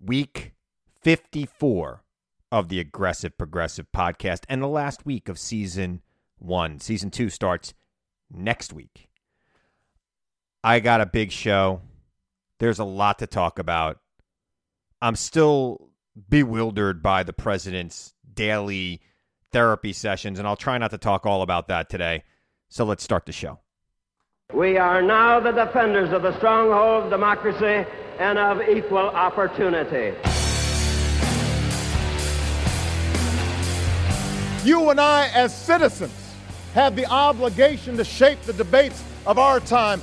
week 54 of the Aggressive Progressive podcast and the last week of season one. Season two starts next week. I got a big show. There's a lot to talk about. I'm still bewildered by the president's daily therapy sessions, and I'll try not to talk all about that today. So let's start the show. We are now the defenders of the stronghold of democracy and of equal opportunity. You and I, as citizens, have the obligation to shape the debates of our time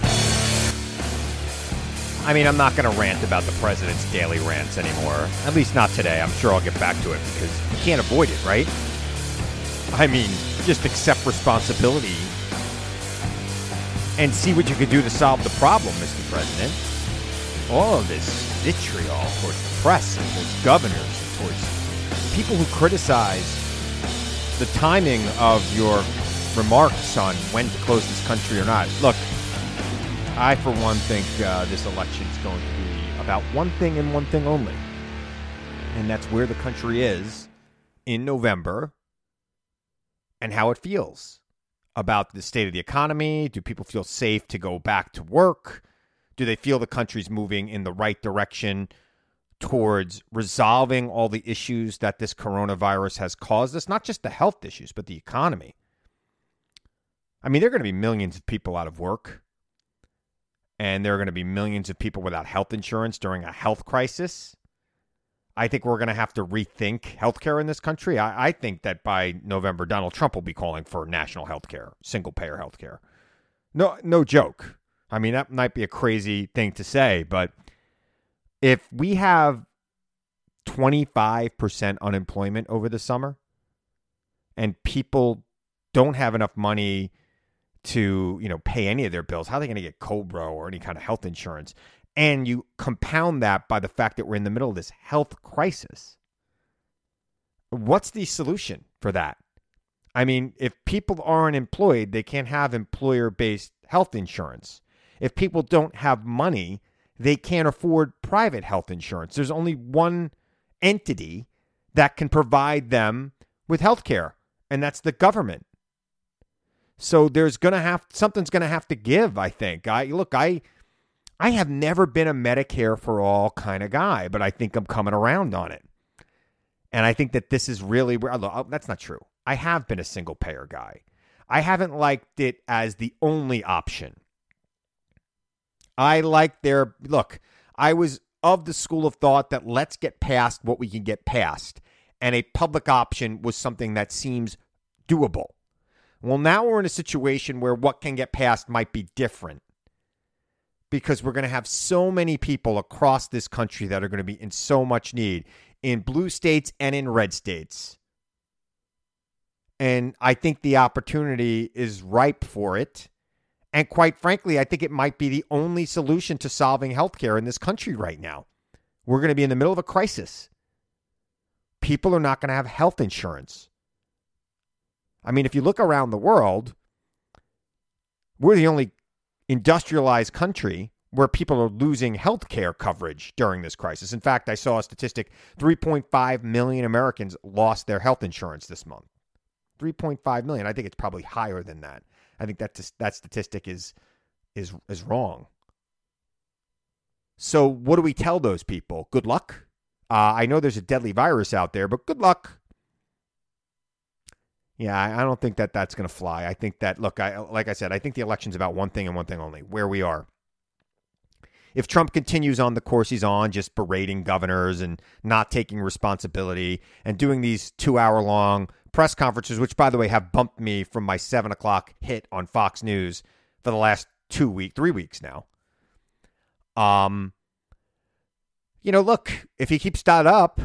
I mean, I'm not going to rant about the president's daily rants anymore. At least not today. I'm sure I'll get back to it because you can't avoid it, right? I mean, just accept responsibility and see what you can do to solve the problem, Mr. President. All of this vitriol towards the press and towards governors and towards people who criticize the timing of your remarks on when to close this country or not. Look, I, for one, think uh, this election is going to be about one thing and one thing only. And that's where the country is in November and how it feels about the state of the economy. Do people feel safe to go back to work? Do they feel the country's moving in the right direction towards resolving all the issues that this coronavirus has caused us? Not just the health issues, but the economy. I mean, there are going to be millions of people out of work and there are going to be millions of people without health insurance during a health crisis. I think we're going to have to rethink healthcare in this country. I, I, think that by November, Donald Trump will be calling for national health care, single payer health care. No, no joke. I mean, that might be a crazy thing to say, but if we have 25% unemployment over the summer and people don't have enough money to you know pay any of their bills how are they going to get cobra or any kind of health insurance? And you compound that by the fact that we're in the middle of this health crisis. What's the solution for that? I mean if people aren't employed they can't have employer based health insurance. If people don't have money they can't afford private health insurance. There's only one entity that can provide them with health care and that's the government so there's going to have something's going to have to give, I think. I look, I I have never been a Medicare for all kind of guy, but I think I'm coming around on it. And I think that this is really oh, that's not true. I have been a single payer guy. I haven't liked it as the only option. I like their look. I was of the school of thought that let's get past what we can get past. And a public option was something that seems doable. Well, now we're in a situation where what can get passed might be different because we're going to have so many people across this country that are going to be in so much need in blue states and in red states. And I think the opportunity is ripe for it. And quite frankly, I think it might be the only solution to solving healthcare in this country right now. We're going to be in the middle of a crisis. People are not going to have health insurance. I mean, if you look around the world, we're the only industrialized country where people are losing health care coverage during this crisis. In fact, I saw a statistic 3.5 million Americans lost their health insurance this month. 3.5 million. I think it's probably higher than that. I think that that statistic is is is wrong. So, what do we tell those people? Good luck. Uh, I know there's a deadly virus out there, but good luck Yeah, I don't think that that's going to fly. I think that look, I like I said, I think the election's about one thing and one thing only: where we are. If Trump continues on the course he's on, just berating governors and not taking responsibility and doing these two-hour-long press conferences, which, by the way, have bumped me from my seven o'clock hit on Fox News for the last two week, three weeks now. Um, you know, look, if he keeps that up,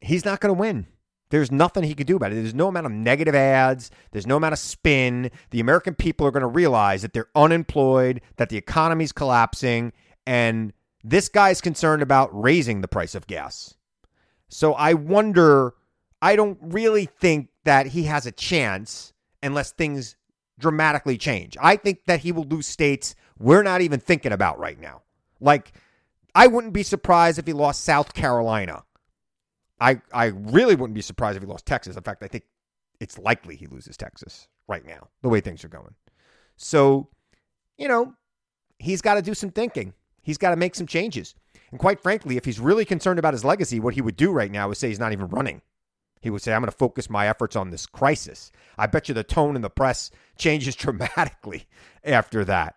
he's not going to win. There's nothing he can do about it. There's no amount of negative ads. There's no amount of spin. The American people are going to realize that they're unemployed, that the economy's collapsing, and this guy's concerned about raising the price of gas. So I wonder, I don't really think that he has a chance unless things dramatically change. I think that he will lose states we're not even thinking about right now. Like, I wouldn't be surprised if he lost South Carolina. I I really wouldn't be surprised if he lost Texas. In fact, I think it's likely he loses Texas right now, the way things are going. So, you know, he's got to do some thinking. He's got to make some changes. And quite frankly, if he's really concerned about his legacy, what he would do right now is say he's not even running. He would say, I'm going to focus my efforts on this crisis. I bet you the tone in the press changes dramatically after that.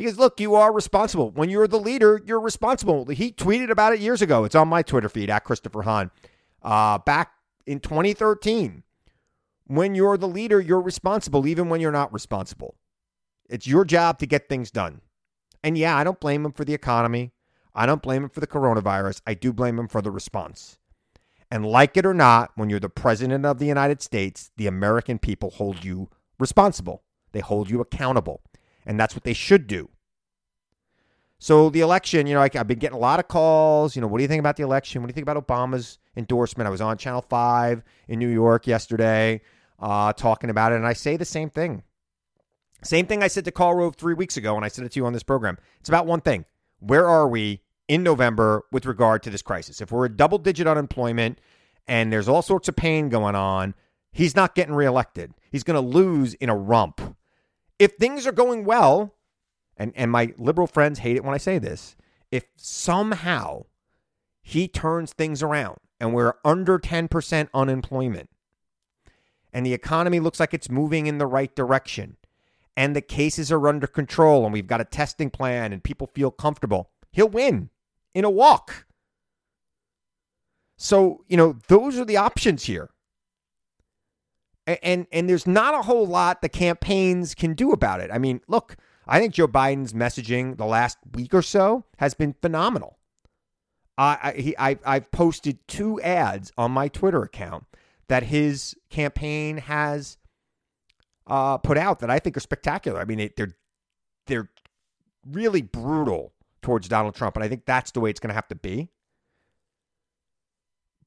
Because look, you are responsible. When you're the leader, you're responsible. He tweeted about it years ago. It's on my Twitter feed at Christopher Hahn. Uh, back in 2013, when you're the leader, you're responsible, even when you're not responsible. It's your job to get things done. And yeah, I don't blame him for the economy. I don't blame him for the coronavirus. I do blame him for the response. And like it or not, when you're the president of the United States, the American people hold you responsible. They hold you accountable. And that's what they should do. So the election, you know, I, have been getting a lot of calls. You know, what do you think about the election? What do you think about Obama's endorsement? I was on Channel 5 in New York yesterday uh, talking about it, and I say the same thing. Same thing I said to Karl Rove three weeks ago, and I said it to you on this program. It's about one thing. Where are we in November with regard to this crisis? If we're at double digit unemployment and there's all sorts of pain going on, he's not getting reelected. He's going to lose in a rump. If things are going well, and, and my liberal friends hate it when I say this, if somehow he turns things around and we're under 10% unemployment and the economy looks like it's moving in the right direction and the cases are under control and we've got a testing plan and people feel comfortable, he'll win in a walk. So, you know, those are the options here and and there's not a whole lot the campaigns can do about it. I mean, look, I think Joe Biden's messaging the last week or so has been phenomenal. I, I I I've posted two ads on my Twitter account that his campaign has uh, put out that I think are spectacular. I mean, they, they're they're really brutal towards Donald Trump, and I think that's the way it's going to have to be.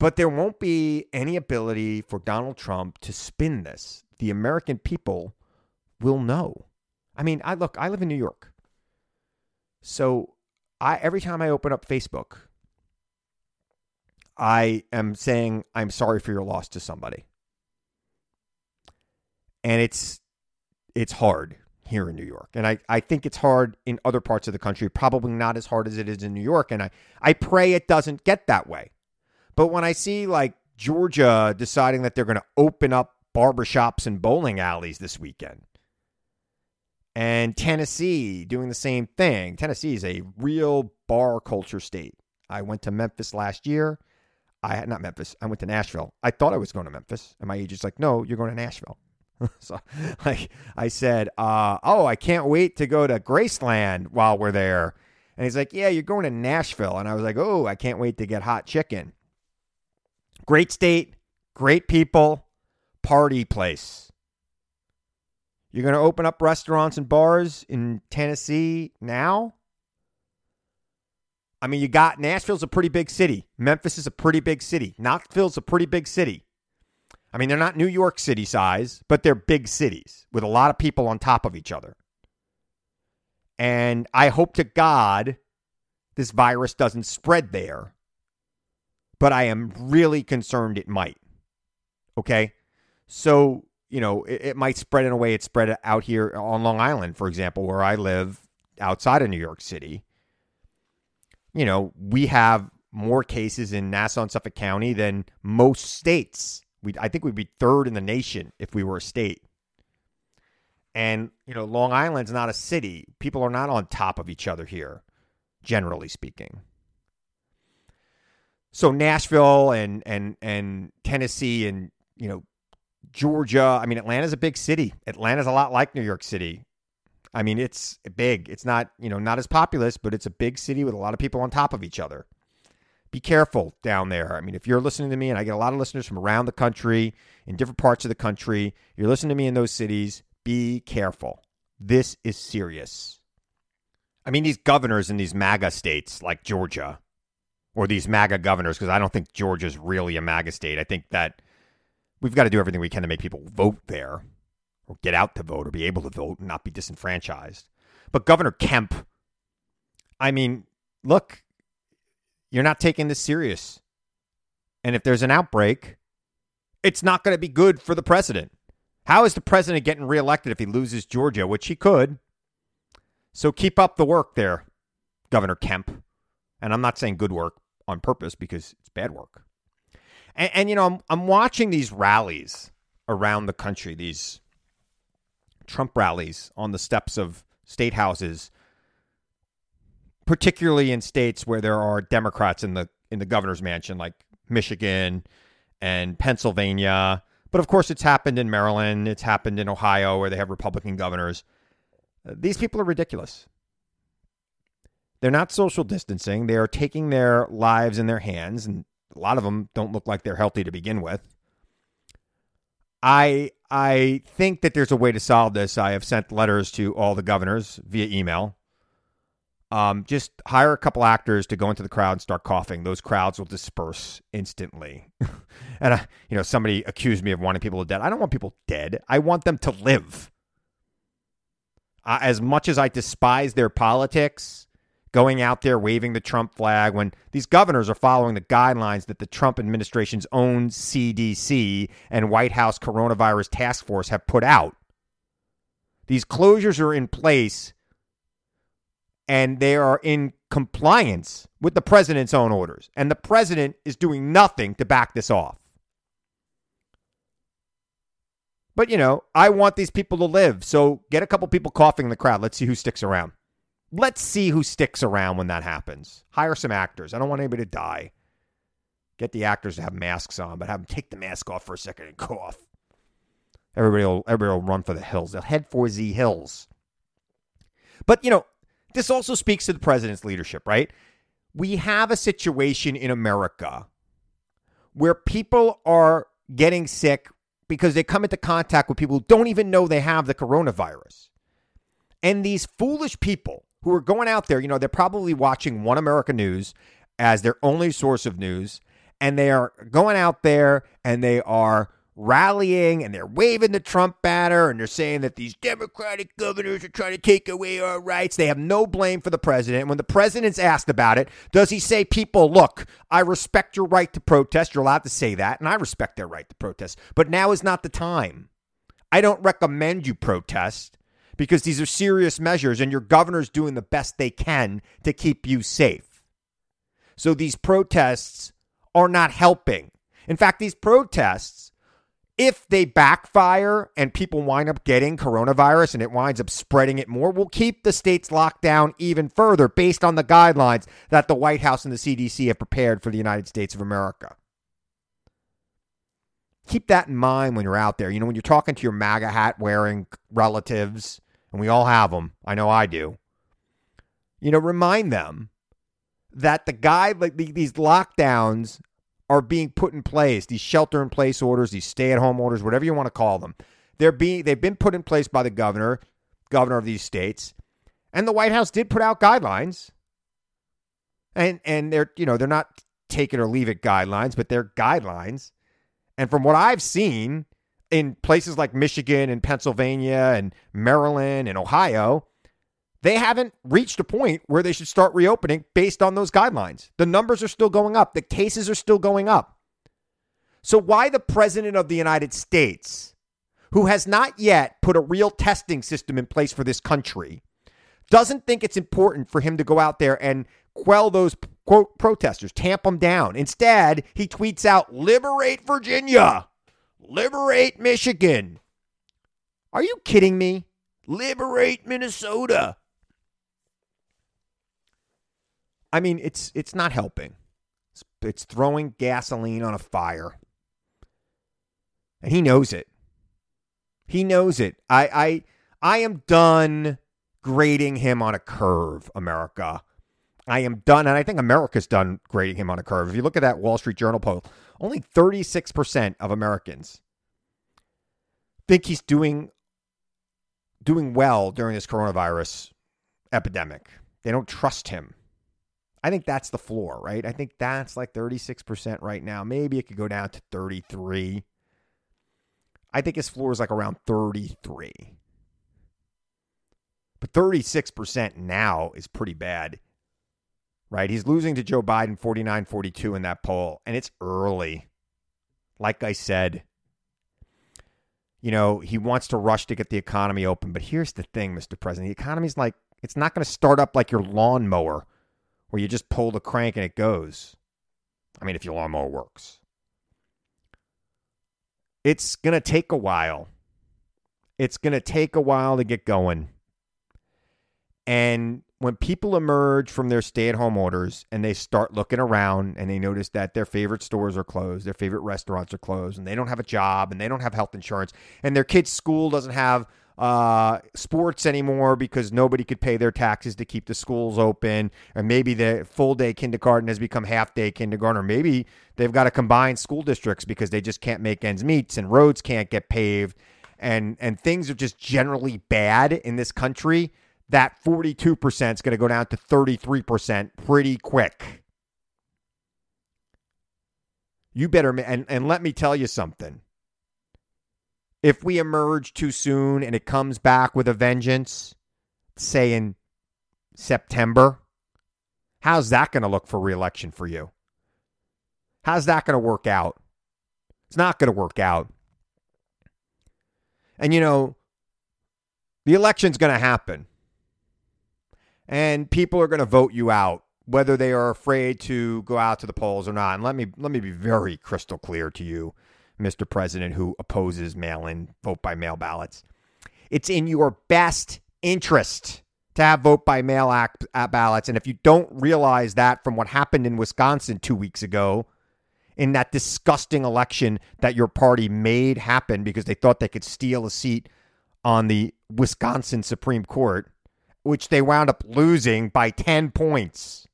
But there won't be any ability for Donald Trump to spin this. The American people will know. I mean, I look, I live in New York. So I every time I open up Facebook, I am saying I'm sorry for your loss to somebody. And it's it's hard here in New York. And I, I think it's hard in other parts of the country, probably not as hard as it is in New York. And I, I pray it doesn't get that way. But when I see like Georgia deciding that they're going to open up barbershops and bowling alleys this weekend, and Tennessee doing the same thing, Tennessee is a real bar culture state. I went to Memphis last year. I had not Memphis. I went to Nashville. I thought I was going to Memphis, and my agent's like, "No, you're going to Nashville." so, like, I said, uh, "Oh, I can't wait to go to Graceland while we're there." And he's like, "Yeah, you're going to Nashville." And I was like, "Oh, I can't wait to get hot chicken." Great state, great people, party place. You're going to open up restaurants and bars in Tennessee now? I mean, you got Nashville's a pretty big city. Memphis is a pretty big city. Knoxville's a pretty big city. I mean, they're not New York City size, but they're big cities with a lot of people on top of each other. And I hope to God this virus doesn't spread there but I am really concerned it might. Okay. So, you know, it, it, might spread in a way it spread out here on Long Island, for example, where I live outside of New York City. You know, we have more cases in Nassau and Suffolk County than most states We I think we'd be third in the nation if we were a state. And, you know, Long Island's not a city. People are not on top of each other here, generally speaking. So Nashville and and and Tennessee and, you know, Georgia, I mean Atlanta's a big city. Atlanta's a lot like New York City. I mean, it's big. It's not, you know, not as populous, but it's a big city with a lot of people on top of each other. Be careful down there. I mean, if you're listening to me, and I get a lot of listeners from around the country, in different parts of the country, you're listening to me in those cities, be careful. This is serious. I mean, these governors in these MAGA states like Georgia, or these MAGA governors, because I don't think Georgia's really a MAGA state. I think that we've got to do everything we can to make people vote there or get out to vote or be able to vote and not be disenfranchised. But Governor Kemp, I mean, look, you're not taking this serious. And if there's an outbreak, it's not going to be good for the president. How is the president getting reelected if he loses Georgia, which he could? So keep up the work there, Governor Kemp. And I'm not saying good work on purpose because it's bad work. And, and you know, I'm, I'm watching these rallies around the country, these Trump rallies on the steps of state houses, particularly in states where there are Democrats in the in the governor's mansion, like Michigan and Pennsylvania. But of course, it's happened in Maryland. It's happened in Ohio, where they have Republican governors. Uh, these people are ridiculous. They're not social distancing. They are taking their lives in their hands, and a lot of them don't look like they're healthy to begin with. I I think that there's a way to solve this. I have sent letters to all the governors via email. Um, just hire a couple actors to go into the crowd and start coughing. Those crowds will disperse instantly. and uh, you know, somebody accused me of wanting people dead. I don't want people dead. I want them to live. Uh, as much as I despise their politics, going out there waving the Trump flag when these governors are following the guidelines that the Trump administration's own CDC and White House coronavirus task force have put out. These closures are in place and they are in compliance with the president's own orders. And the president is doing nothing to back this off. But, you know, I want these people to live. So get a couple people coughing in the crowd. Let's see who sticks around. Let's see who sticks around when that happens. Hire some actors. I don't want anybody to die. Get the actors to have masks on, but have them take the mask off for a second and cough. Everybody will, everybody will run for the hills. They'll head for the hills. But, you know, this also speaks to the president's leadership, right? We have a situation in America where people are getting sick because they come into contact with people who don't even know they have the coronavirus. And these foolish people who are going out there, you know, they're probably watching One America News as their only source of news, and they are going out there and they are rallying and they're waving the Trump banner and they're saying that these Democratic governors are trying to take away our rights. They have no blame for the president. When the president's asked about it, does he say, People, look, I respect your right to protest. You're allowed to say that, and I respect their right to protest. But now is not the time. I don't recommend you protest because these are serious measures and your governor's doing the best they can to keep you safe. So these protests are not helping. In fact, these protests, if they backfire and people wind up getting coronavirus and it winds up spreading it more, will keep the states locked down even further based on the guidelines that the White House and the CDC have prepared for the United States of America. Keep that in mind when you're out there. You know, when you're talking to your MAGA hat wearing relatives and we all have them. I know I do. You know, remind them that the guy like these lockdowns are being put in place. These shelter in place orders, these stay at home orders, whatever you want to call them, they're being they've been put in place by the governor, governor of these states, and the White House did put out guidelines. And and they're you know they're not take it or leave it guidelines, but they're guidelines. And from what I've seen, in places like Michigan and Pennsylvania and Maryland and Ohio, they haven't reached a point where they should start reopening based on those guidelines. The numbers are still going up, the cases are still going up. So, why the President of the United States, who has not yet put a real testing system in place for this country, doesn't think it's important for him to go out there and quell those quote protesters, tamp them down. Instead, he tweets out, Liberate Virginia. Liberate Michigan. Are you kidding me? Liberate Minnesota. I mean, it's it's not helping. It's, it's throwing gasoline on a fire. And he knows it. He knows it. I I I am done grading him on a curve, America. I am done, and I think America's done grading him on a curve. If you look at that Wall Street Journal poll, only 36% of Americans think he's doing doing well during this coronavirus epidemic. They don't trust him. I think that's the floor, right? I think that's like 36% right now. Maybe it could go down to 33. I think his floor is like around 33. But 36% now is pretty bad, right? He's losing to Joe Biden 49 42 in that poll, and it's early. Like I said, you know, he wants to rush to get the economy open. But here's the thing, Mr. President the economy's like, it's not going to start up like your lawnmower where you just pull the crank and it goes. I mean, if your lawnmower works, it's going to take a while. It's going to take a while to get going. And when people emerge from their stay at home orders and they start looking around and they notice that their favorite stores are closed, their favorite restaurants are closed, and they don't have a job and they don't have health insurance, and their kid's school doesn't have uh, sports anymore because nobody could pay their taxes to keep the schools open, and maybe the full day kindergarten has become half day kindergarten, or maybe they've got to combine school districts because they just can't make ends meet and roads can't get paved, and and things are just generally bad in this country that 42% is going to go down to 33% pretty quick. You better, and, and let me tell you something. If we emerge too soon and it comes back with a vengeance, say in September, how's that going to look for reelection for you? How's that going to work out? It's not going to work out. And you know, the election's going to happen and people are going to vote you out whether they are afraid to go out to the polls or not. And let me let me be very crystal clear to you, Mr. President, who opposes mail-in vote by mail ballots. It's in your best interest to have vote by mail act uh, ballots, and if you don't realize that from what happened in Wisconsin two weeks ago, in that disgusting election that your party made happen because they thought they could steal a seat on the Wisconsin Supreme Court which they wound up losing by 10 points.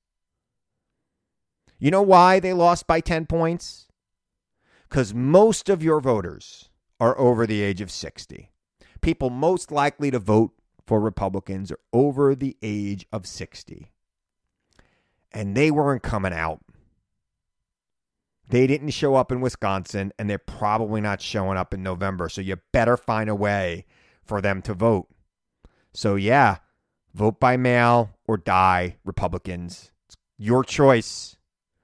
You know why they lost by 10 points? Because most of your voters are over the age of 60. People most likely to vote for Republicans are over the age of 60. And they weren't coming out. They didn't show up in Wisconsin, and they're probably not showing up in November. So you better find a way for them to vote. So, yeah, Vote by mail or die, Republicans. It's your choice.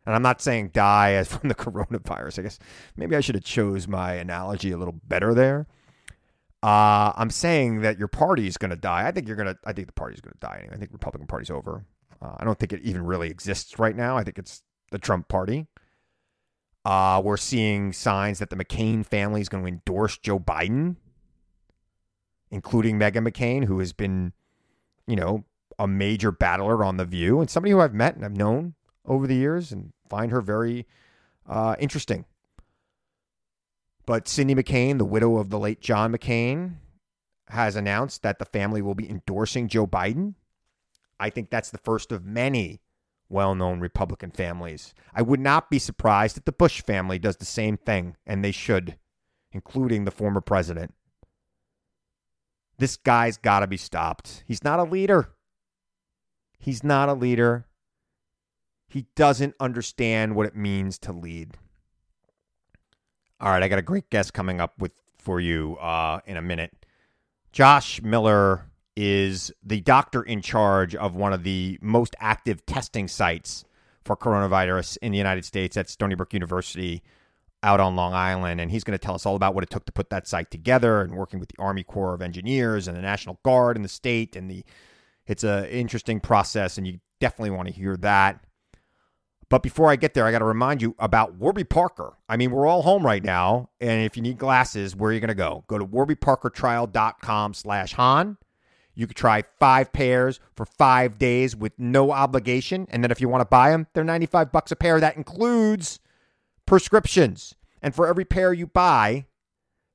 And I'm not saying die as from the coronavirus. I guess maybe I should have chose my analogy a little better there. Uh, I'm saying that your party is going to die. I think you're going to. I think the party's going to die. Anyway. I think Republican Party's over. Uh, I don't think it even really exists right now. I think it's the Trump Party. Uh, we're seeing signs that the McCain family is going to endorse Joe Biden, including Meghan McCain, who has been you know, a major battler on The View and somebody who I've met and I've known over the years and find her very uh, interesting. But Cindy McCain, the widow of the late John McCain, has announced that the family will be endorsing Joe Biden. I think that's the first of many well known Republican families. I would not be surprised if the Bush family does the same thing, and they should, including the former president. This guy's got to be stopped. He's not a leader. He's not a leader. He doesn't understand what it means to lead. All right, I got a great guest coming up with for you uh, in a minute. Josh Miller is the doctor in charge of one of the most active testing sites for coronavirus in the United States at Stony Brook University out on Long Island, and he's going to tell us all about what it took to put that site together and working with the Army Corps of Engineers and the National Guard and the state. And the it's an interesting process, and you definitely want to hear that. But before I get there, I got to remind you about Warby Parker. I mean, we're all home right now, and if you need glasses, where are you going to go? Go to warbyparkertrial.com slash Hahn. You could try five pairs for five days with no obligation. And then if you want to buy them, they're 95 bucks a pair. That includes prescriptions. And for every pair you buy,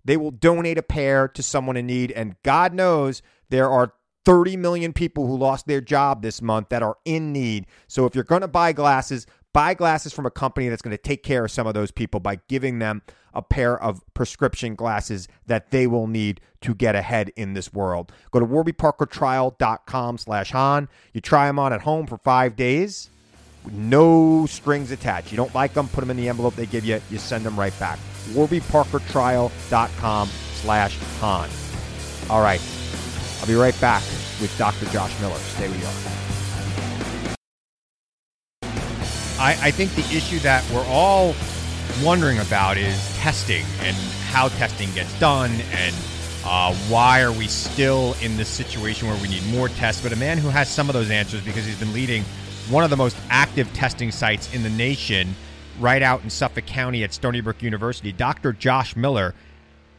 they will donate a pair to someone in need. And God knows there are 30 million people who lost their job this month that are in need. So if you're going to buy glasses, buy glasses from a company that's going to take care of some of those people by giving them a pair of prescription glasses that they will need to get ahead in this world. Go to warbyparkertrial.com slash Hahn. You try them on at home for five days no strings attached. You don't like them, put them in the envelope they give you. You send them right back. warbyparkertrial.com slash Hahn. All right. I'll be right back with Dr. Josh Miller. Stay where you. I, I think the issue that we're all wondering about is testing and how testing gets done and uh, why are we still in this situation where we need more tests. But a man who has some of those answers because he's been leading one of the most active testing sites in the nation right out in Suffolk County at Stony Brook University, Dr. Josh Miller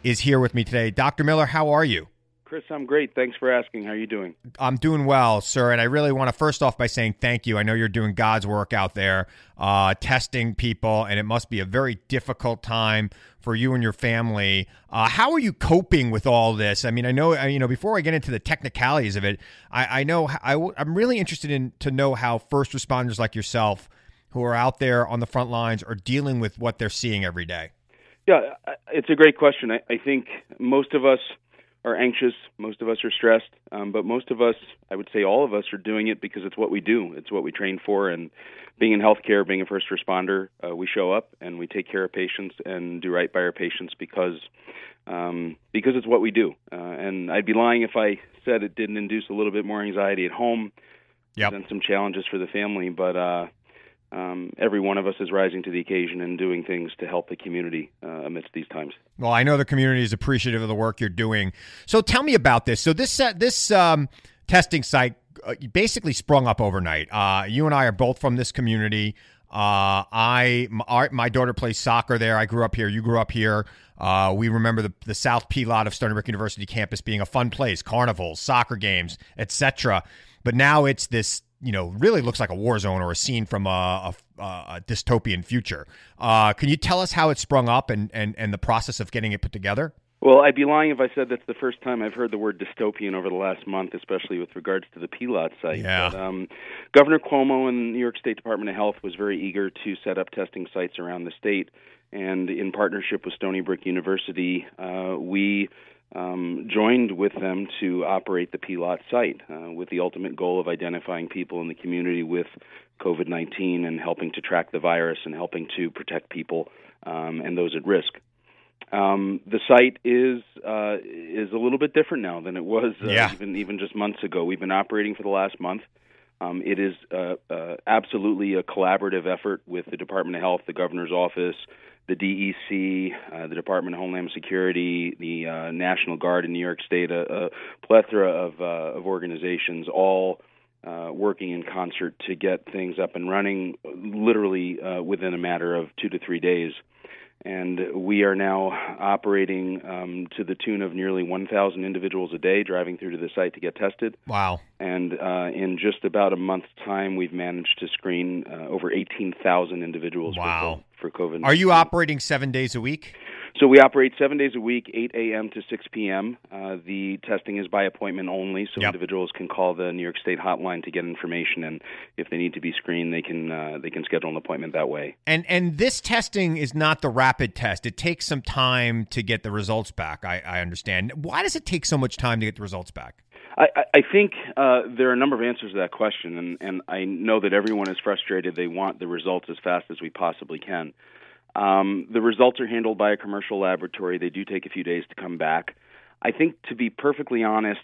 is here with me today. Dr. Miller, how are you? Chris, I'm great. Thanks for asking. How are you doing? I'm doing well, sir. And I really want to first off by saying thank you. I know you're doing God's work out there, uh, testing people, and it must be a very difficult time for you and your family. Uh, how are you coping with all this? I mean, I know, uh, you know, before I get into the technicalities of it, I, I know I, I'm really interested in to know how first responders like yourself, who are out there on the front lines, are dealing with what they're seeing every day. Yeah, it's a great question. I, I think most of us are anxious. Most of us are stressed. Um, but most of us, I would say all of us, are doing it because it's what we do. It's what we train for. And being in healthcare, being a first responder, uh, we show up and we take care of patients and do right by our patients because um, because it's what we do. Uh, and I'd be lying if I said it didn't induce a little bit more anxiety at home yep. and some challenges for the family. But uh, um, every one of us is rising to the occasion and doing things to help the community uh, amidst these times. Well, I know the community is appreciative of the work you're doing. So tell me about this. So this uh, this um, testing site uh, basically sprung up overnight. Uh, you and I are both from this community. Uh, I my, my, daughter plays soccer there. I grew up here. You grew up here. Uh, we remember the, the South P lot of Stony Brook University campus being a fun place, carnivals, soccer games, etc. But now it's this you know, really looks like a war zone or a scene from a, a, a dystopian future. Uh, can you tell us how it sprung up and, and, and the process of getting it put together? Well, I'd be lying if I said that's the first time I've heard the word dystopian over the last month, especially with regards to the Pilot site. Yeah. But, um, Governor Cuomo and the New York State Department of Health was very eager to set up testing sites around the state, and in partnership with Stony Brook University, uh, we um, joined with them to operate the Pilot site uh, with the ultimate goal of identifying people in the community with COVID 19 and helping to track the virus and helping to protect people um, and those at risk. Um, the site is uh, is a little bit different now than it was uh, yeah. even even just months ago. We've been operating for the last month. Um, it is uh, uh absolutely a collaborative effort with the Department of Health, the governor's office, the DEC, uh, the Department of Homeland Security, the uh, National Guard in New York State, a, a plethora of, uh, of organizations, all uh, working in concert to get things up and running, literally within a matter of two to three days. And we are now operating um, to the tune of nearly 1,000 individuals a day driving through to the site to get tested. Wow. And uh, in just about a month's time, we've managed to screen uh, over 18,000 individuals wow. for, for COVID. Are you operating seven days a week? So we operate seven days a week, 8 a.m. to 6 p.m. Uh, the testing is by appointment only, so yep. individuals can call the New York State hotline to get information, and if they need to be screened, they can uh, they can schedule an appointment that way. And and this testing is not the rapid test; it takes some time to get the results back. I, I understand. Why does it take so much time to get the results back? I, I think uh, there are a number of answers to that question, and, and I know that everyone is frustrated. They want the results as fast as we possibly can. Um, the results are handled by a commercial laboratory. They do take a few days to come back. I think, to be perfectly honest,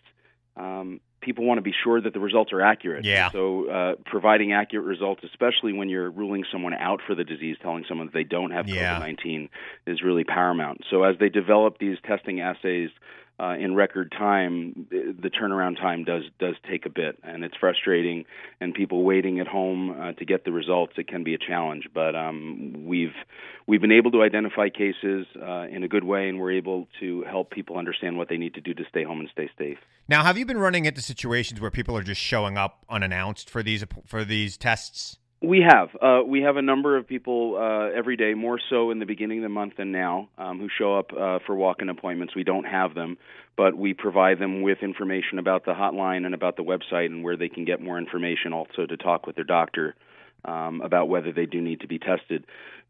um, people want to be sure that the results are accurate. Yeah. So, uh, providing accurate results, especially when you're ruling someone out for the disease, telling someone that they don't have yeah. COVID 19, is really paramount. So, as they develop these testing assays, uh, in record time, the turnaround time does does take a bit, and it's frustrating. And people waiting at home uh, to get the results, it can be a challenge. But um, we've we've been able to identify cases uh, in a good way, and we're able to help people understand what they need to do to stay home and stay safe. Now, have you been running into situations where people are just showing up unannounced for these for these tests? We have. Uh, we have a number of people uh, every day, more so in the beginning of the month than now, um, who show up uh, for walk in appointments. We don't have them, but we provide them with information about the hotline and about the website and where they can get more information, also to talk with their doctor um, about whether they do need to be tested.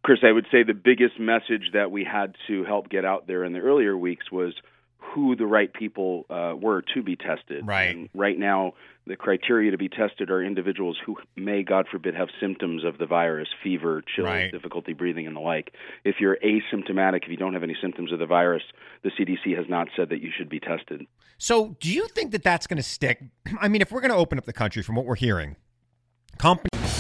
Chris, I would say the biggest message that we had to help get out there in the earlier weeks was who the right people uh, were to be tested. Right. And right now, the criteria to be tested are individuals who may, God forbid, have symptoms of the virus, fever, chills, right. difficulty breathing, and the like. If you're asymptomatic, if you don't have any symptoms of the virus, the CDC has not said that you should be tested. So, do you think that that's going to stick? I mean, if we're going to open up the country from what we're hearing, company.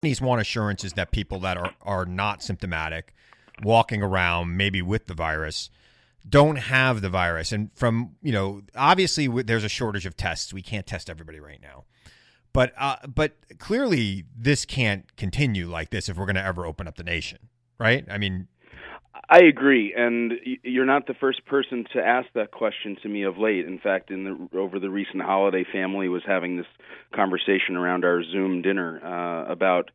Companies want assurances that people that are, are not symptomatic, walking around maybe with the virus, don't have the virus. And from, you know, obviously there's a shortage of tests. We can't test everybody right now. But uh, but clearly this can't continue like this if we're going to ever open up the nation, right? I mean, I agree, and you're not the first person to ask that question to me of late. In fact, in the over the recent holiday, family was having this conversation around our Zoom dinner uh, about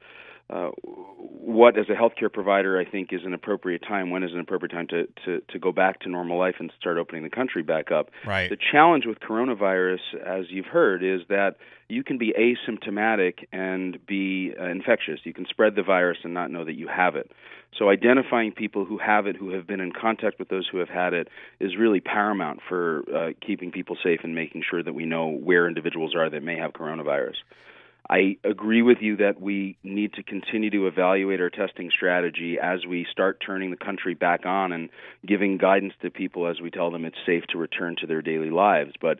uh, what, as a healthcare provider, I think is an appropriate time. When is an appropriate time to, to to go back to normal life and start opening the country back up? Right. The challenge with coronavirus, as you've heard, is that you can be asymptomatic and be uh, infectious. You can spread the virus and not know that you have it. So identifying people who have it, who have been in contact with those who have had it, is really paramount for uh, keeping people safe and making sure that we know where individuals are that may have coronavirus. I agree with you that we need to continue to evaluate our testing strategy as we start turning the country back on and giving guidance to people as we tell them it's safe to return to their daily lives. But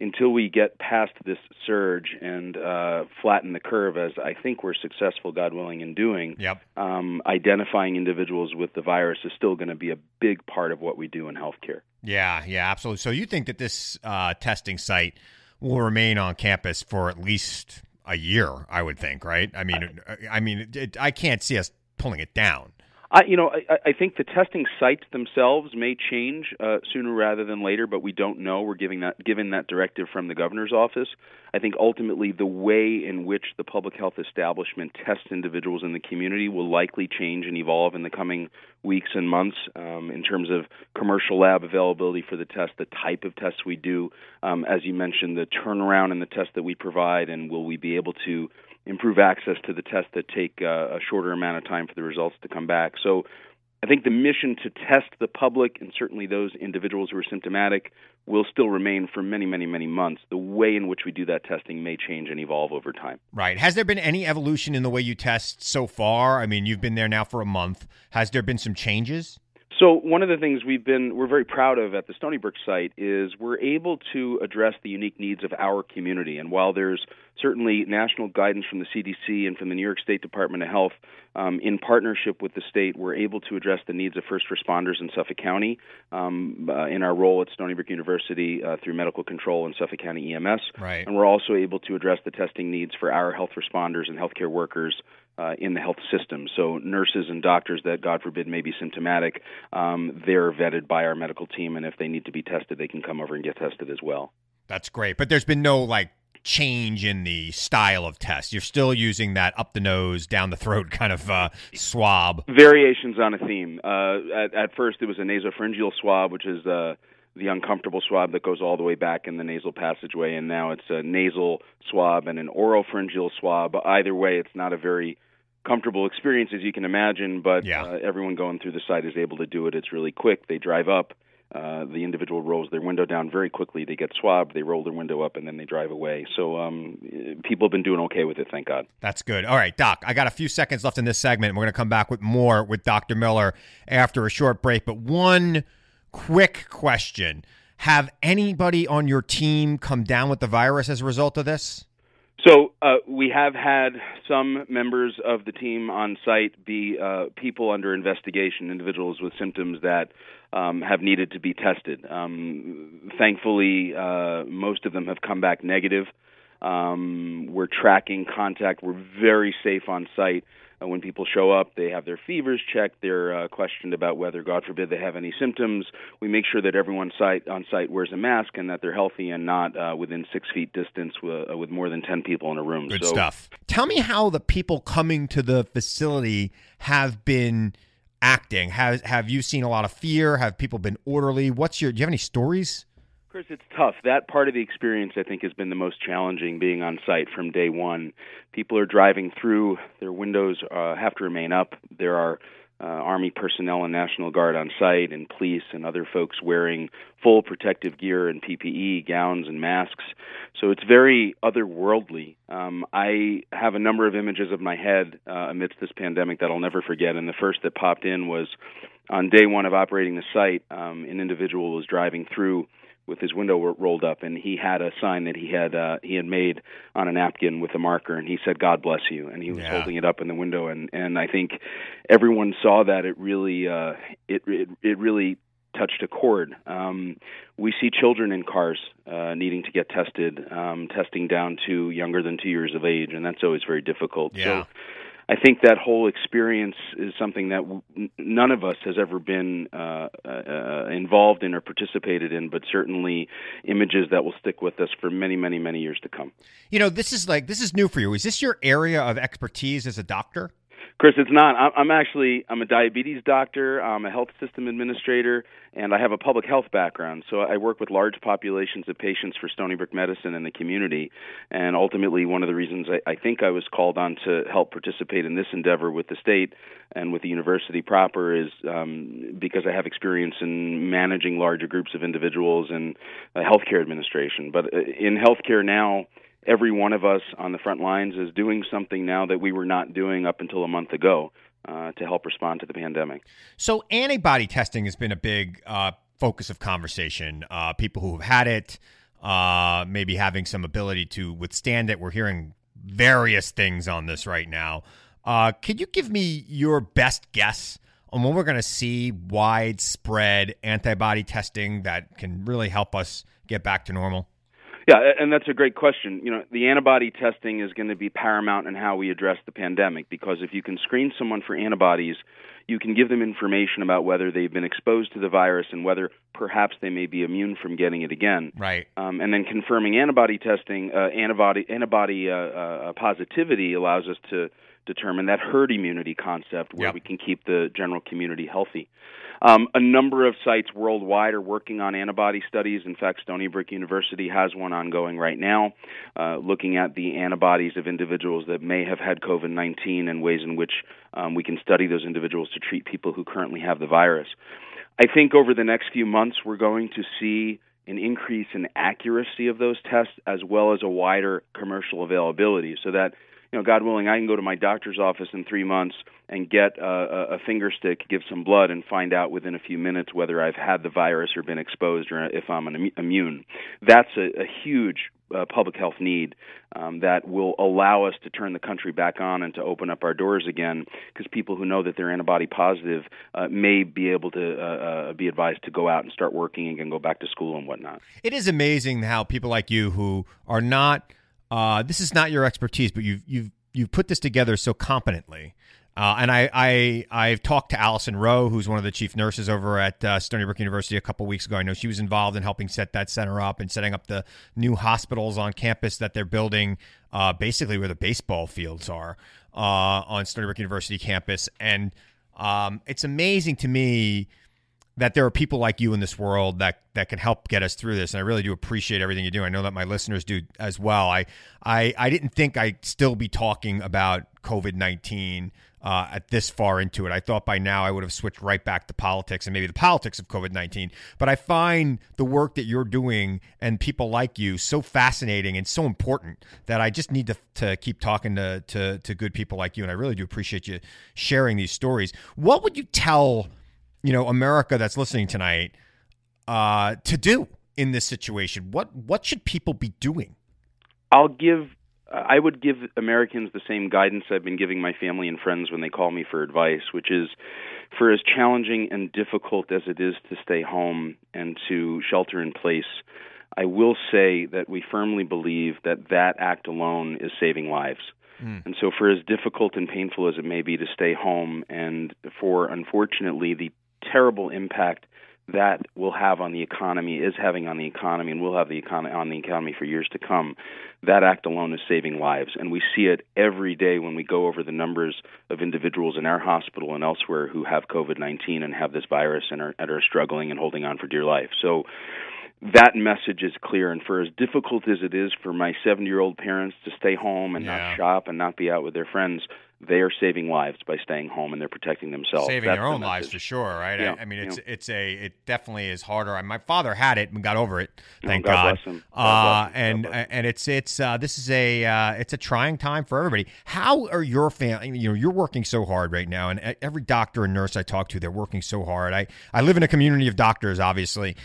until we get past this surge and uh, flatten the curve, as I think we're successful, God willing, in doing, yep. um, identifying individuals with the virus is still going to be a big part of what we do in healthcare. Yeah, yeah, absolutely. So you think that this uh, testing site will remain on campus for at least a year? I would think, right? I mean, I, I mean, it, it, I can't see us pulling it down. I, you know, I, I think the testing sites themselves may change uh, sooner rather than later, but we don't know. We're giving that given that directive from the governor's office. I think ultimately the way in which the public health establishment tests individuals in the community will likely change and evolve in the coming weeks and months um, in terms of commercial lab availability for the test, the type of tests we do, um, as you mentioned, the turnaround in the test that we provide, and will we be able to improve access to the tests that take uh, a shorter amount of time for the results to come back. So I think the mission to test the public and certainly those individuals who are symptomatic will still remain for many, many, many months. The way in which we do that testing may change and evolve over time. Right. Has there been any evolution in the way you test so far? I mean, you've been there now for a month. Has there been some changes? So one of the things we've been we're very proud of at the Stony Brook site is we're able to address the unique needs of our community. And while there's certainly national guidance from the CDC and from the New York State Department of Health, um, in partnership with the state, we're able to address the needs of first responders in Suffolk County um, uh, in our role at Stony Brook University uh, through medical control and Suffolk County EMS. Right. And we're also able to address the testing needs for our health responders and healthcare workers uh, in the health system. So nurses and doctors that, God forbid, may be symptomatic, um, they're vetted by our medical team, and if they need to be tested, they can come over and get tested as well. That's great. But there's been no like change in the style of test. You're still using that up the nose, down the throat kind of uh, swab. Variations on a theme. Uh, at, at, first, it was a nasopharyngeal swab, which is uh, the uncomfortable swab that goes all the way back in the nasal passageway, and now it's a nasal swab and an oropharyngeal swab. Either way, it's not a very comfortable experience as you can imagine, but yeah. uh, everyone going through the site is able to do it. It's really quick. They drive up. Uh, the individual rolls their window down very quickly. They get swabbed, they roll their window up, and then they drive away. So um, people have been doing okay with it, thank God. That's good. All right, Doc, I got a few seconds left in this segment. We're going to come back with more with Dr. Miller after a short break. But one quick question Have anybody on your team come down with the virus as a result of this? So uh, we have had some members of the team on site be uh, people under investigation, individuals with symptoms that um, have needed to be tested. Um, thankfully, uh, most of them have come back negative. Um, we're tracking contact. We're very safe on site. Uh, when people show up, they have their fevers checked. They're uh, questioned about whether, God forbid, they have any symptoms. We make sure that everyone site, on site wears a mask and that they're healthy and not uh, within six feet distance with, uh, with more than 10 people in a room. Good so, stuff. Tell me how the people coming to the facility have been acting. Have, have you seen a lot of fear? Have people been orderly? What's your, do you have any stories? Chris, it's tough. That part of the experience, I think, has been the most challenging being on site from day one. People are driving through, their windows uh, have to remain up. There are uh, Army personnel and National Guard on site, and police and other folks wearing full protective gear and PPE, gowns and masks. So it's very otherworldly. Um, I have a number of images of my head uh, amidst this pandemic that I'll never forget, and the first that popped in was on day one of operating the site. Um, an individual was driving through with his window rolled up, and he had a sign that he had uh, he had made on a napkin with a marker, and he said "God bless you," and he was Yeah. holding it up in the window, and and I think everyone saw that it really uh, it, it it really touched a chord. Um, we see children in cars uh, needing to get tested, um, testing down to younger than two years of age, and that's always very difficult. Yeah. So I think that whole experience is something that w- none of us has ever been uh, uh, involved in or participated in, but certainly images that will stick with us for many, many, many years to come. You know, this is like, this is new for you. Is this your area of expertise as a doctor? Chris, it's not. I'm- actually I'm a diabetes doctor. I'm a health system administrator, and I have a public health background. So I work with large populations of patients for Stony Brook Medicine in the community. And ultimately, one of the reasons I, I think I was called on to help participate in this endeavor with the state and with the university proper is um, because I have experience in managing larger groups of individuals and uh, healthcare administration. But uh, in healthcare now every one of us on the front lines is doing something now that we were not doing up until a month ago uh, to help respond to the pandemic. So, antibody testing has been a big uh, focus of conversation. Uh, people who have had it, uh, maybe having some ability to withstand it. We're hearing various things on this right now. Uh, could you give me your best guess on when we're going to see widespread antibody testing that can really help us get back to normal? Yeah, and that's a great question. You know, the antibody testing is going to be paramount in how we address the pandemic because if you can screen someone for antibodies, you can give them information about whether they've been exposed to the virus and whether perhaps they may be immune from getting it again. Right. Um, and then confirming antibody testing, uh, antibody antibody uh, uh, positivity allows us to determine that herd immunity concept where Yep. we can keep the general community healthy. Um, a number of sites worldwide are working on antibody studies. In fact, Stony Brook University has one ongoing right now, uh, looking at the antibodies of individuals that may have had COVID 19 and ways in which um, we can study those individuals to treat people who currently have the virus. I think over the next few months, we're going to see an increase in accuracy of those tests as well as a wider commercial availability so that you know, God willing, I can go to my doctor's office in three months and get a, a, finger stick, give some blood, and find out within a few minutes whether I've had the virus or been exposed or if I'm an immune. That's a, a huge uh, public health need um, that will allow us to turn the country back on and to open up our doors again because people who know that they're antibody positive uh, may be able to uh, uh, be advised to go out and start working and go back to school and whatnot. It is amazing how people like you who are not uh, this is not your expertise, but you've you've you've put this together so competently. Uh, and I, I, I've talked to Allison Rowe, who's one of the chief nurses over at uh, Stony Brook University a couple weeks ago. I know she was involved in helping set that center up and setting up the new hospitals on campus that they're building, uh, basically where the baseball fields are uh, on Stony Brook University campus. And um, it's amazing to me that there are people like you in this world that that can help get us through this and I really do appreciate everything you do. I know that my listeners do as well. I I I didn't think I'd still be talking about COVID-19 uh, at this far into it. I thought by now I would have switched right back to politics and maybe the politics of COVID 19. But I find the work that you're doing and people like you so fascinating and so important that I just need to, to keep talking to, to, to good people like you. And I really do appreciate you sharing these stories. What would you tell, you know, America that's listening tonight uh, to do in this situation? What, what should people be doing? I'll give I would give Americans the same guidance I've been giving my family and friends when they call me for advice, which is for as challenging and difficult as it is to stay home and to shelter in place, I will say that we firmly believe that that act alone is saving lives. Mm. And so, for as difficult and painful as it may be to stay home, and for unfortunately the terrible impact that will have on the economy is having on the economy and will have the econ- on the economy for years to come. That act alone is saving lives, and we see it every day when we go over the numbers of individuals in our hospital and elsewhere who have COVID-19 and have this virus and are, and are struggling and holding on for dear life. So that message is clear. And for as difficult as it is for my 70 year old parents to stay home and yeah. not shop and not be out with their friends, they are saving lives by staying home and they're protecting themselves. Saving That's their own the lives for sure, right? Yeah. I, I, mean, it's yeah. it's a it definitely is harder. My father had it and got over it, thank oh, God. God. Uh, and and it's it's uh, this is a uh, it's a trying time for everybody. How are your family? You know, you're working so hard right now, and every doctor and nurse I talk to, they're working so hard. I I live in a community of doctors, obviously,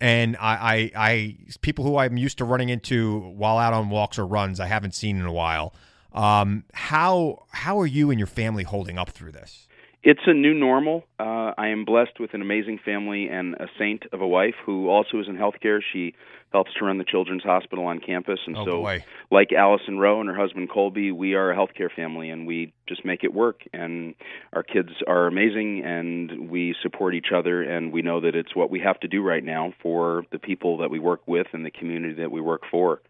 and I, I, I, people who I'm used to running into while out on walks or runs, I haven't seen in a while. Um, how how are you and your family holding up through this? It's a new normal. Uh, I am blessed with an amazing family and a saint of a wife who also is in healthcare. She helps to run the children's hospital on campus, and oh, so, boy. like Allison Rowe and her husband Colby, we are a healthcare family, and we just make it work. And our kids are amazing, and we support each other, and we know that it's what we have to do right now for the people that we work with and the community that we work for.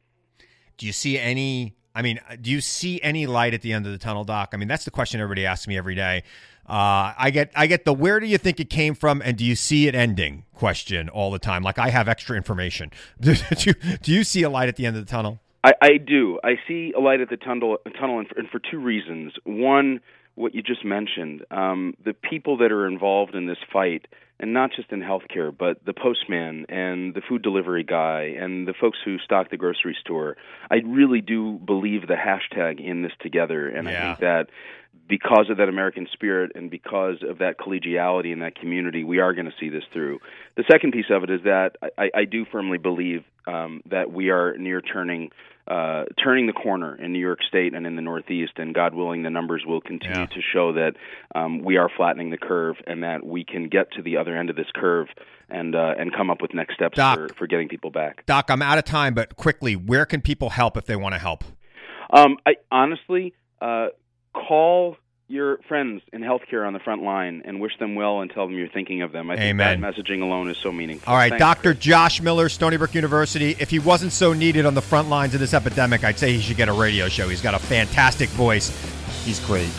Do you see any I mean, do you see any light at the end of the tunnel, Doc? I mean, that's the question everybody asks me every day. Uh, I get I get the where do you think it came from and do you see it ending question all the time. Like I have extra information. do, you, do you see a light at the end of the tunnel? I, I do. I see a light at the tunnel, tunnel, and for, and for two reasons. One, what you just mentioned, um, the people that are involved in this fight and not just in healthcare, but the postman and the food delivery guy and the folks who stock the grocery store. I really do believe the hashtag in this together, and yeah. I think that because of that American spirit and because of that collegiality in that community, we are going to see this through. The second piece of it is that I, I do firmly believe um, that we are near turning uh, turning the corner in New York State and in the Northeast, and God willing, the numbers will continue yeah. to show that um, we are flattening the curve and that we can get to the other end of this curve and uh, and come up with next steps Doc, for, for getting people back. Doc, I'm out of time, but quickly, where can people help if they want to help? Um, I honestly uh, call your friends in healthcare on the front line and wish them well and tell them you're thinking of them. I think that messaging alone is so meaningful. All right, Thanks. Dr. Josh Miller, Stony Brook University. If he wasn't so needed on the front lines of this epidemic, I'd say he should get a radio show. He's got a fantastic voice. He's great.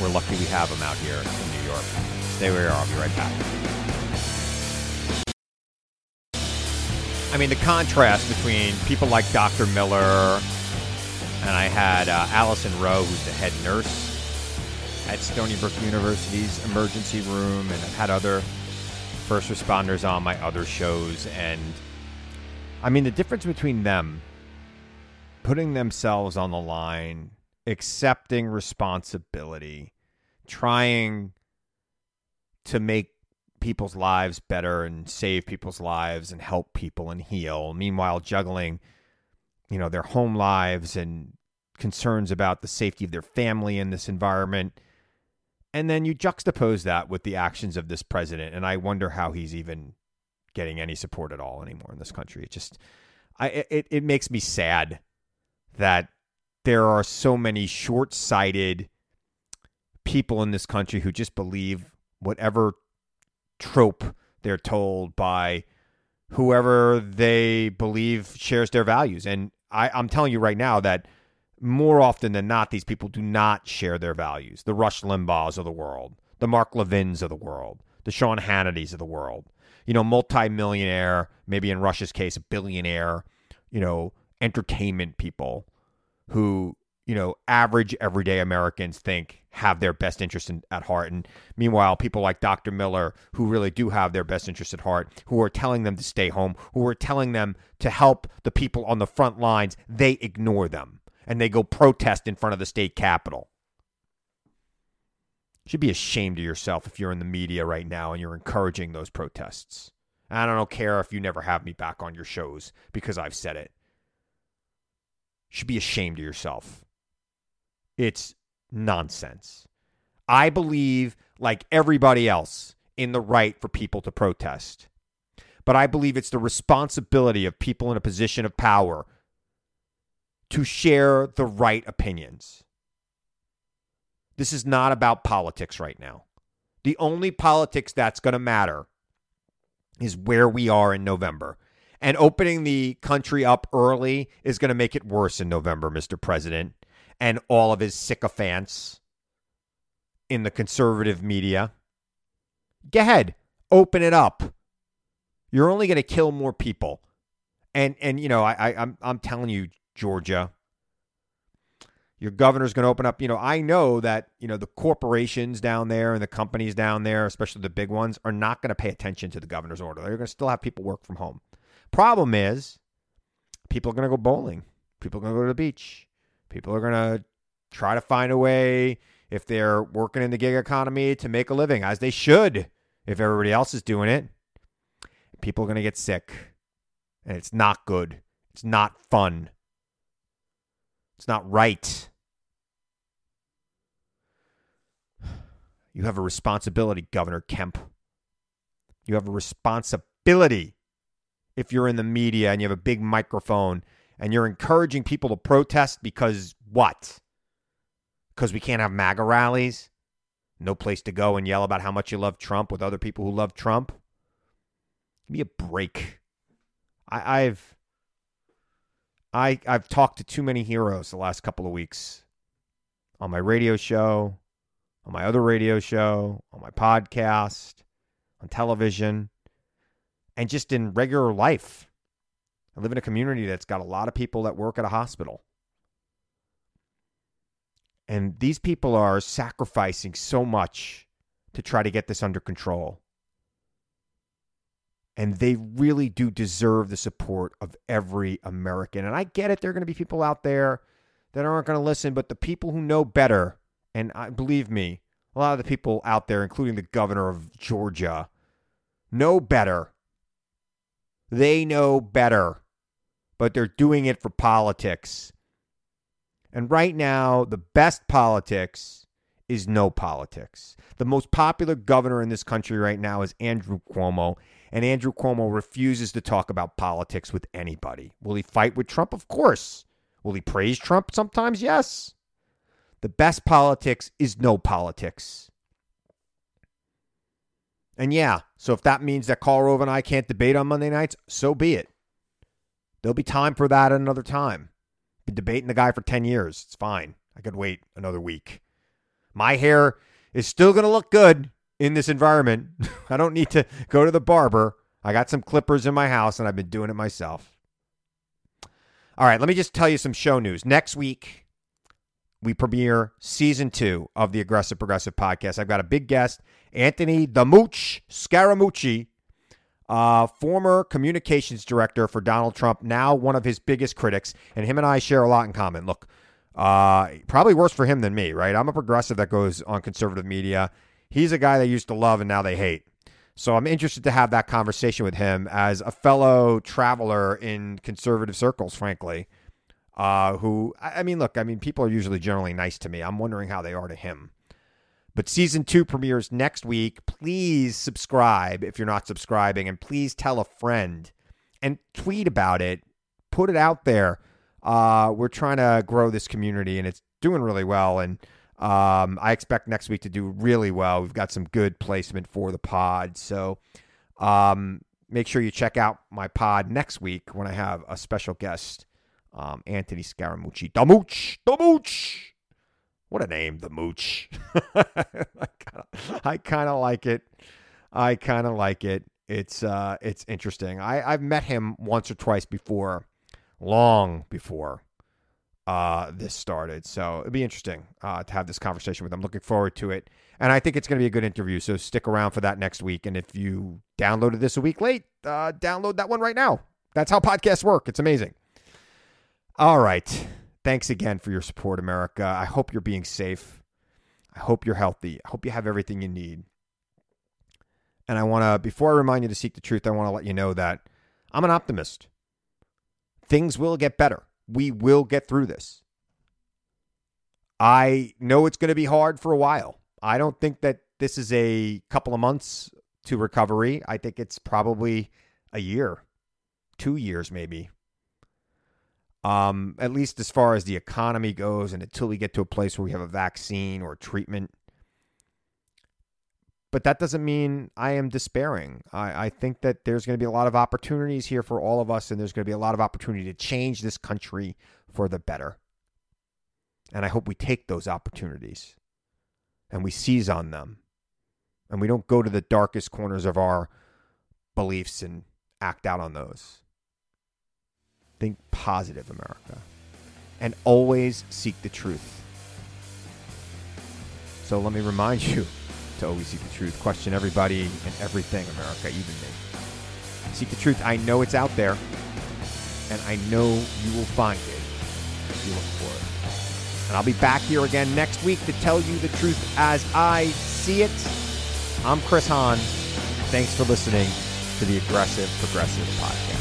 We're lucky we have him out here in New York. Stay where you are. I'll be right back. I mean, the contrast between people like Dr. Miller and I had uh, Allison Rowe, who's the head nurse at Stony Brook University's emergency room, and I've had other first responders on my other shows. And I mean, the difference between them putting themselves on the line, accepting responsibility, trying to make people's lives better and save people's lives and help people and heal. Meanwhile, juggling, you know, their home lives and concerns about the safety of their family in this environment and then you juxtapose that with the actions of this president, and I wonder how he's even getting any support at all anymore in this country. It just, I it it makes me sad that there are so many short-sighted people in this country who just believe whatever trope they're told by whoever they believe shares their values. And I, I'm telling you right now that more often than not, these people do not share their values. The Rush Limbaughs of the world, the Mark Levins of the world, the Sean Hannitys of the world, you know, multimillionaire, maybe in Rush's case, a billionaire, you know, entertainment people who, you know, average everyday Americans think have their best interest in, at heart. And meanwhile, people like Dr. Miller, who really do have their best interest at heart, who are telling them to stay home, who are telling them to help the people on the front lines, they ignore them and they go protest in front of the state capitol. You should be ashamed of yourself if you're in the media right now and you're encouraging those protests. And I don't care if you never have me back on your shows because I've said it. You should be ashamed of yourself. It's nonsense. I believe, like everybody else, in the right for people to protest. But I believe it's the responsibility of people in a position of power to share the right opinions. This is not about politics right now. The only politics that's going to matter is where we are in November. And opening the country up early is going to make it worse in November, Mr. President, and all of his sycophants in the conservative media. Go ahead, open it up. You're only going to kill more people. And and you know, I, I I'm I'm telling you, Georgia. Your governor's going to open up. You know, I know that, you know, the corporations down there and the companies down there, especially the big ones, are not going to pay attention to the governor's order. They're going to still have people work from home. Problem is, people are going to go bowling. People are going to go to the beach. People are going to try to find a way, if they're working in the gig economy, to make a living, as they should if everybody else is doing it. People are going to get sick. And it's not good. It's not fun. It's not right. You have a responsibility, Governor Kemp. You have a responsibility if you're in the media and you have a big microphone and you're encouraging people to protest because what? Because we can't have MAGA rallies? No place to go and yell about how much you love Trump with other people who love Trump? Give me a break. I, I've I, I've talked to too many heroes the last couple of weeks on my radio show, on my other radio show, on my podcast, on television, and just in regular life. I live in a community that's got a lot of people that work at a hospital. And these people are sacrificing so much to try to get this under control and they really do deserve the support of every American. And I get it, there are going to be people out there that aren't going to listen, but the people who know better, and I, believe me, a lot of the people out there, including the governor of Georgia, know better. They know better, but they're doing it for politics. And right now, the best politics is no politics. The most popular governor in this country right now is Andrew Cuomo. And Andrew Cuomo refuses to talk about politics with anybody. Will he fight with Trump? Of course. Will he praise Trump sometimes? Yes. The best politics is no politics. And yeah, so if that means that Karl Rove and I can't debate on Monday nights, so be it. There'll be time for that at another time. Been debating the guy for 10 years. It's fine. I could wait another week. My hair is still going to look good in this environment. I don't need to go to the barber. I got some clippers in my house and I've been doing it myself. All right, let me just tell you some show news. Next week, we premiere season two of the Aggressive Progressive podcast. I've got a big guest, Anthony the Mooch Scaramucci, uh, former communications director for Donald Trump, now one of his biggest critics. And him and I share a lot in common. Look, uh, probably worse for him than me, right? I'm a progressive that goes on conservative media he's a guy they used to love and now they hate. So I'm interested to have that conversation with him as a fellow traveler in conservative circles, frankly. Uh, who, I mean, look, I mean, people are usually generally nice to me. I'm wondering how they are to him. But season two premieres next week. Please subscribe if you're not subscribing, and please tell a friend and tweet about it. Put it out there. Uh, we're trying to grow this community, and it's doing really well. And Um, I expect next week to do really well. We've got some good placement for the pod. So um, make sure you check out my pod next week when I have a special guest, um, Anthony Scaramucci. The Mooch! The Mooch! What a name, The Mooch. I kind of like it. I kind of like it. It's uh, it's interesting. I, I've met him once or twice before, long before uh, this started. So it'd be interesting uh, to have this conversation with him. Looking forward to it. And I think it's going to be a good interview. So stick around for that next week. And if you downloaded this a week late, uh, download that one right now. That's how podcasts work. It's amazing. All right. Thanks again for your support, America. I hope you're being safe. I hope you're healthy. I hope you have everything you need. And I want to, before I remind you to seek the truth, I want to let you know that I'm an optimist. Things will get better. We will get through this. I know it's going to be hard for a while. I don't think that this is a couple of months to recovery. I think it's probably a year, two years maybe. Um, at least as far as the economy goes, and until we get to a place where we have a vaccine or treatment. But that doesn't mean I am despairing. I, I think that there's going to be a lot of opportunities here for all of us, and there's going to be a lot of opportunity to change this country for the better. And I hope we take those opportunities and we seize on them. And we don't go to the darkest corners of our beliefs and act out on those. Think positive, America. And always seek the truth. So let me remind you to always seek the truth. Question everybody and everything, America, even me. Seek the truth. I know it's out there, and I know you will find it if you look for it. And I'll be back here again next week to tell you the truth as I see it. I'm Chris Hahn. Thanks for listening to the Aggressive Progressive Podcast.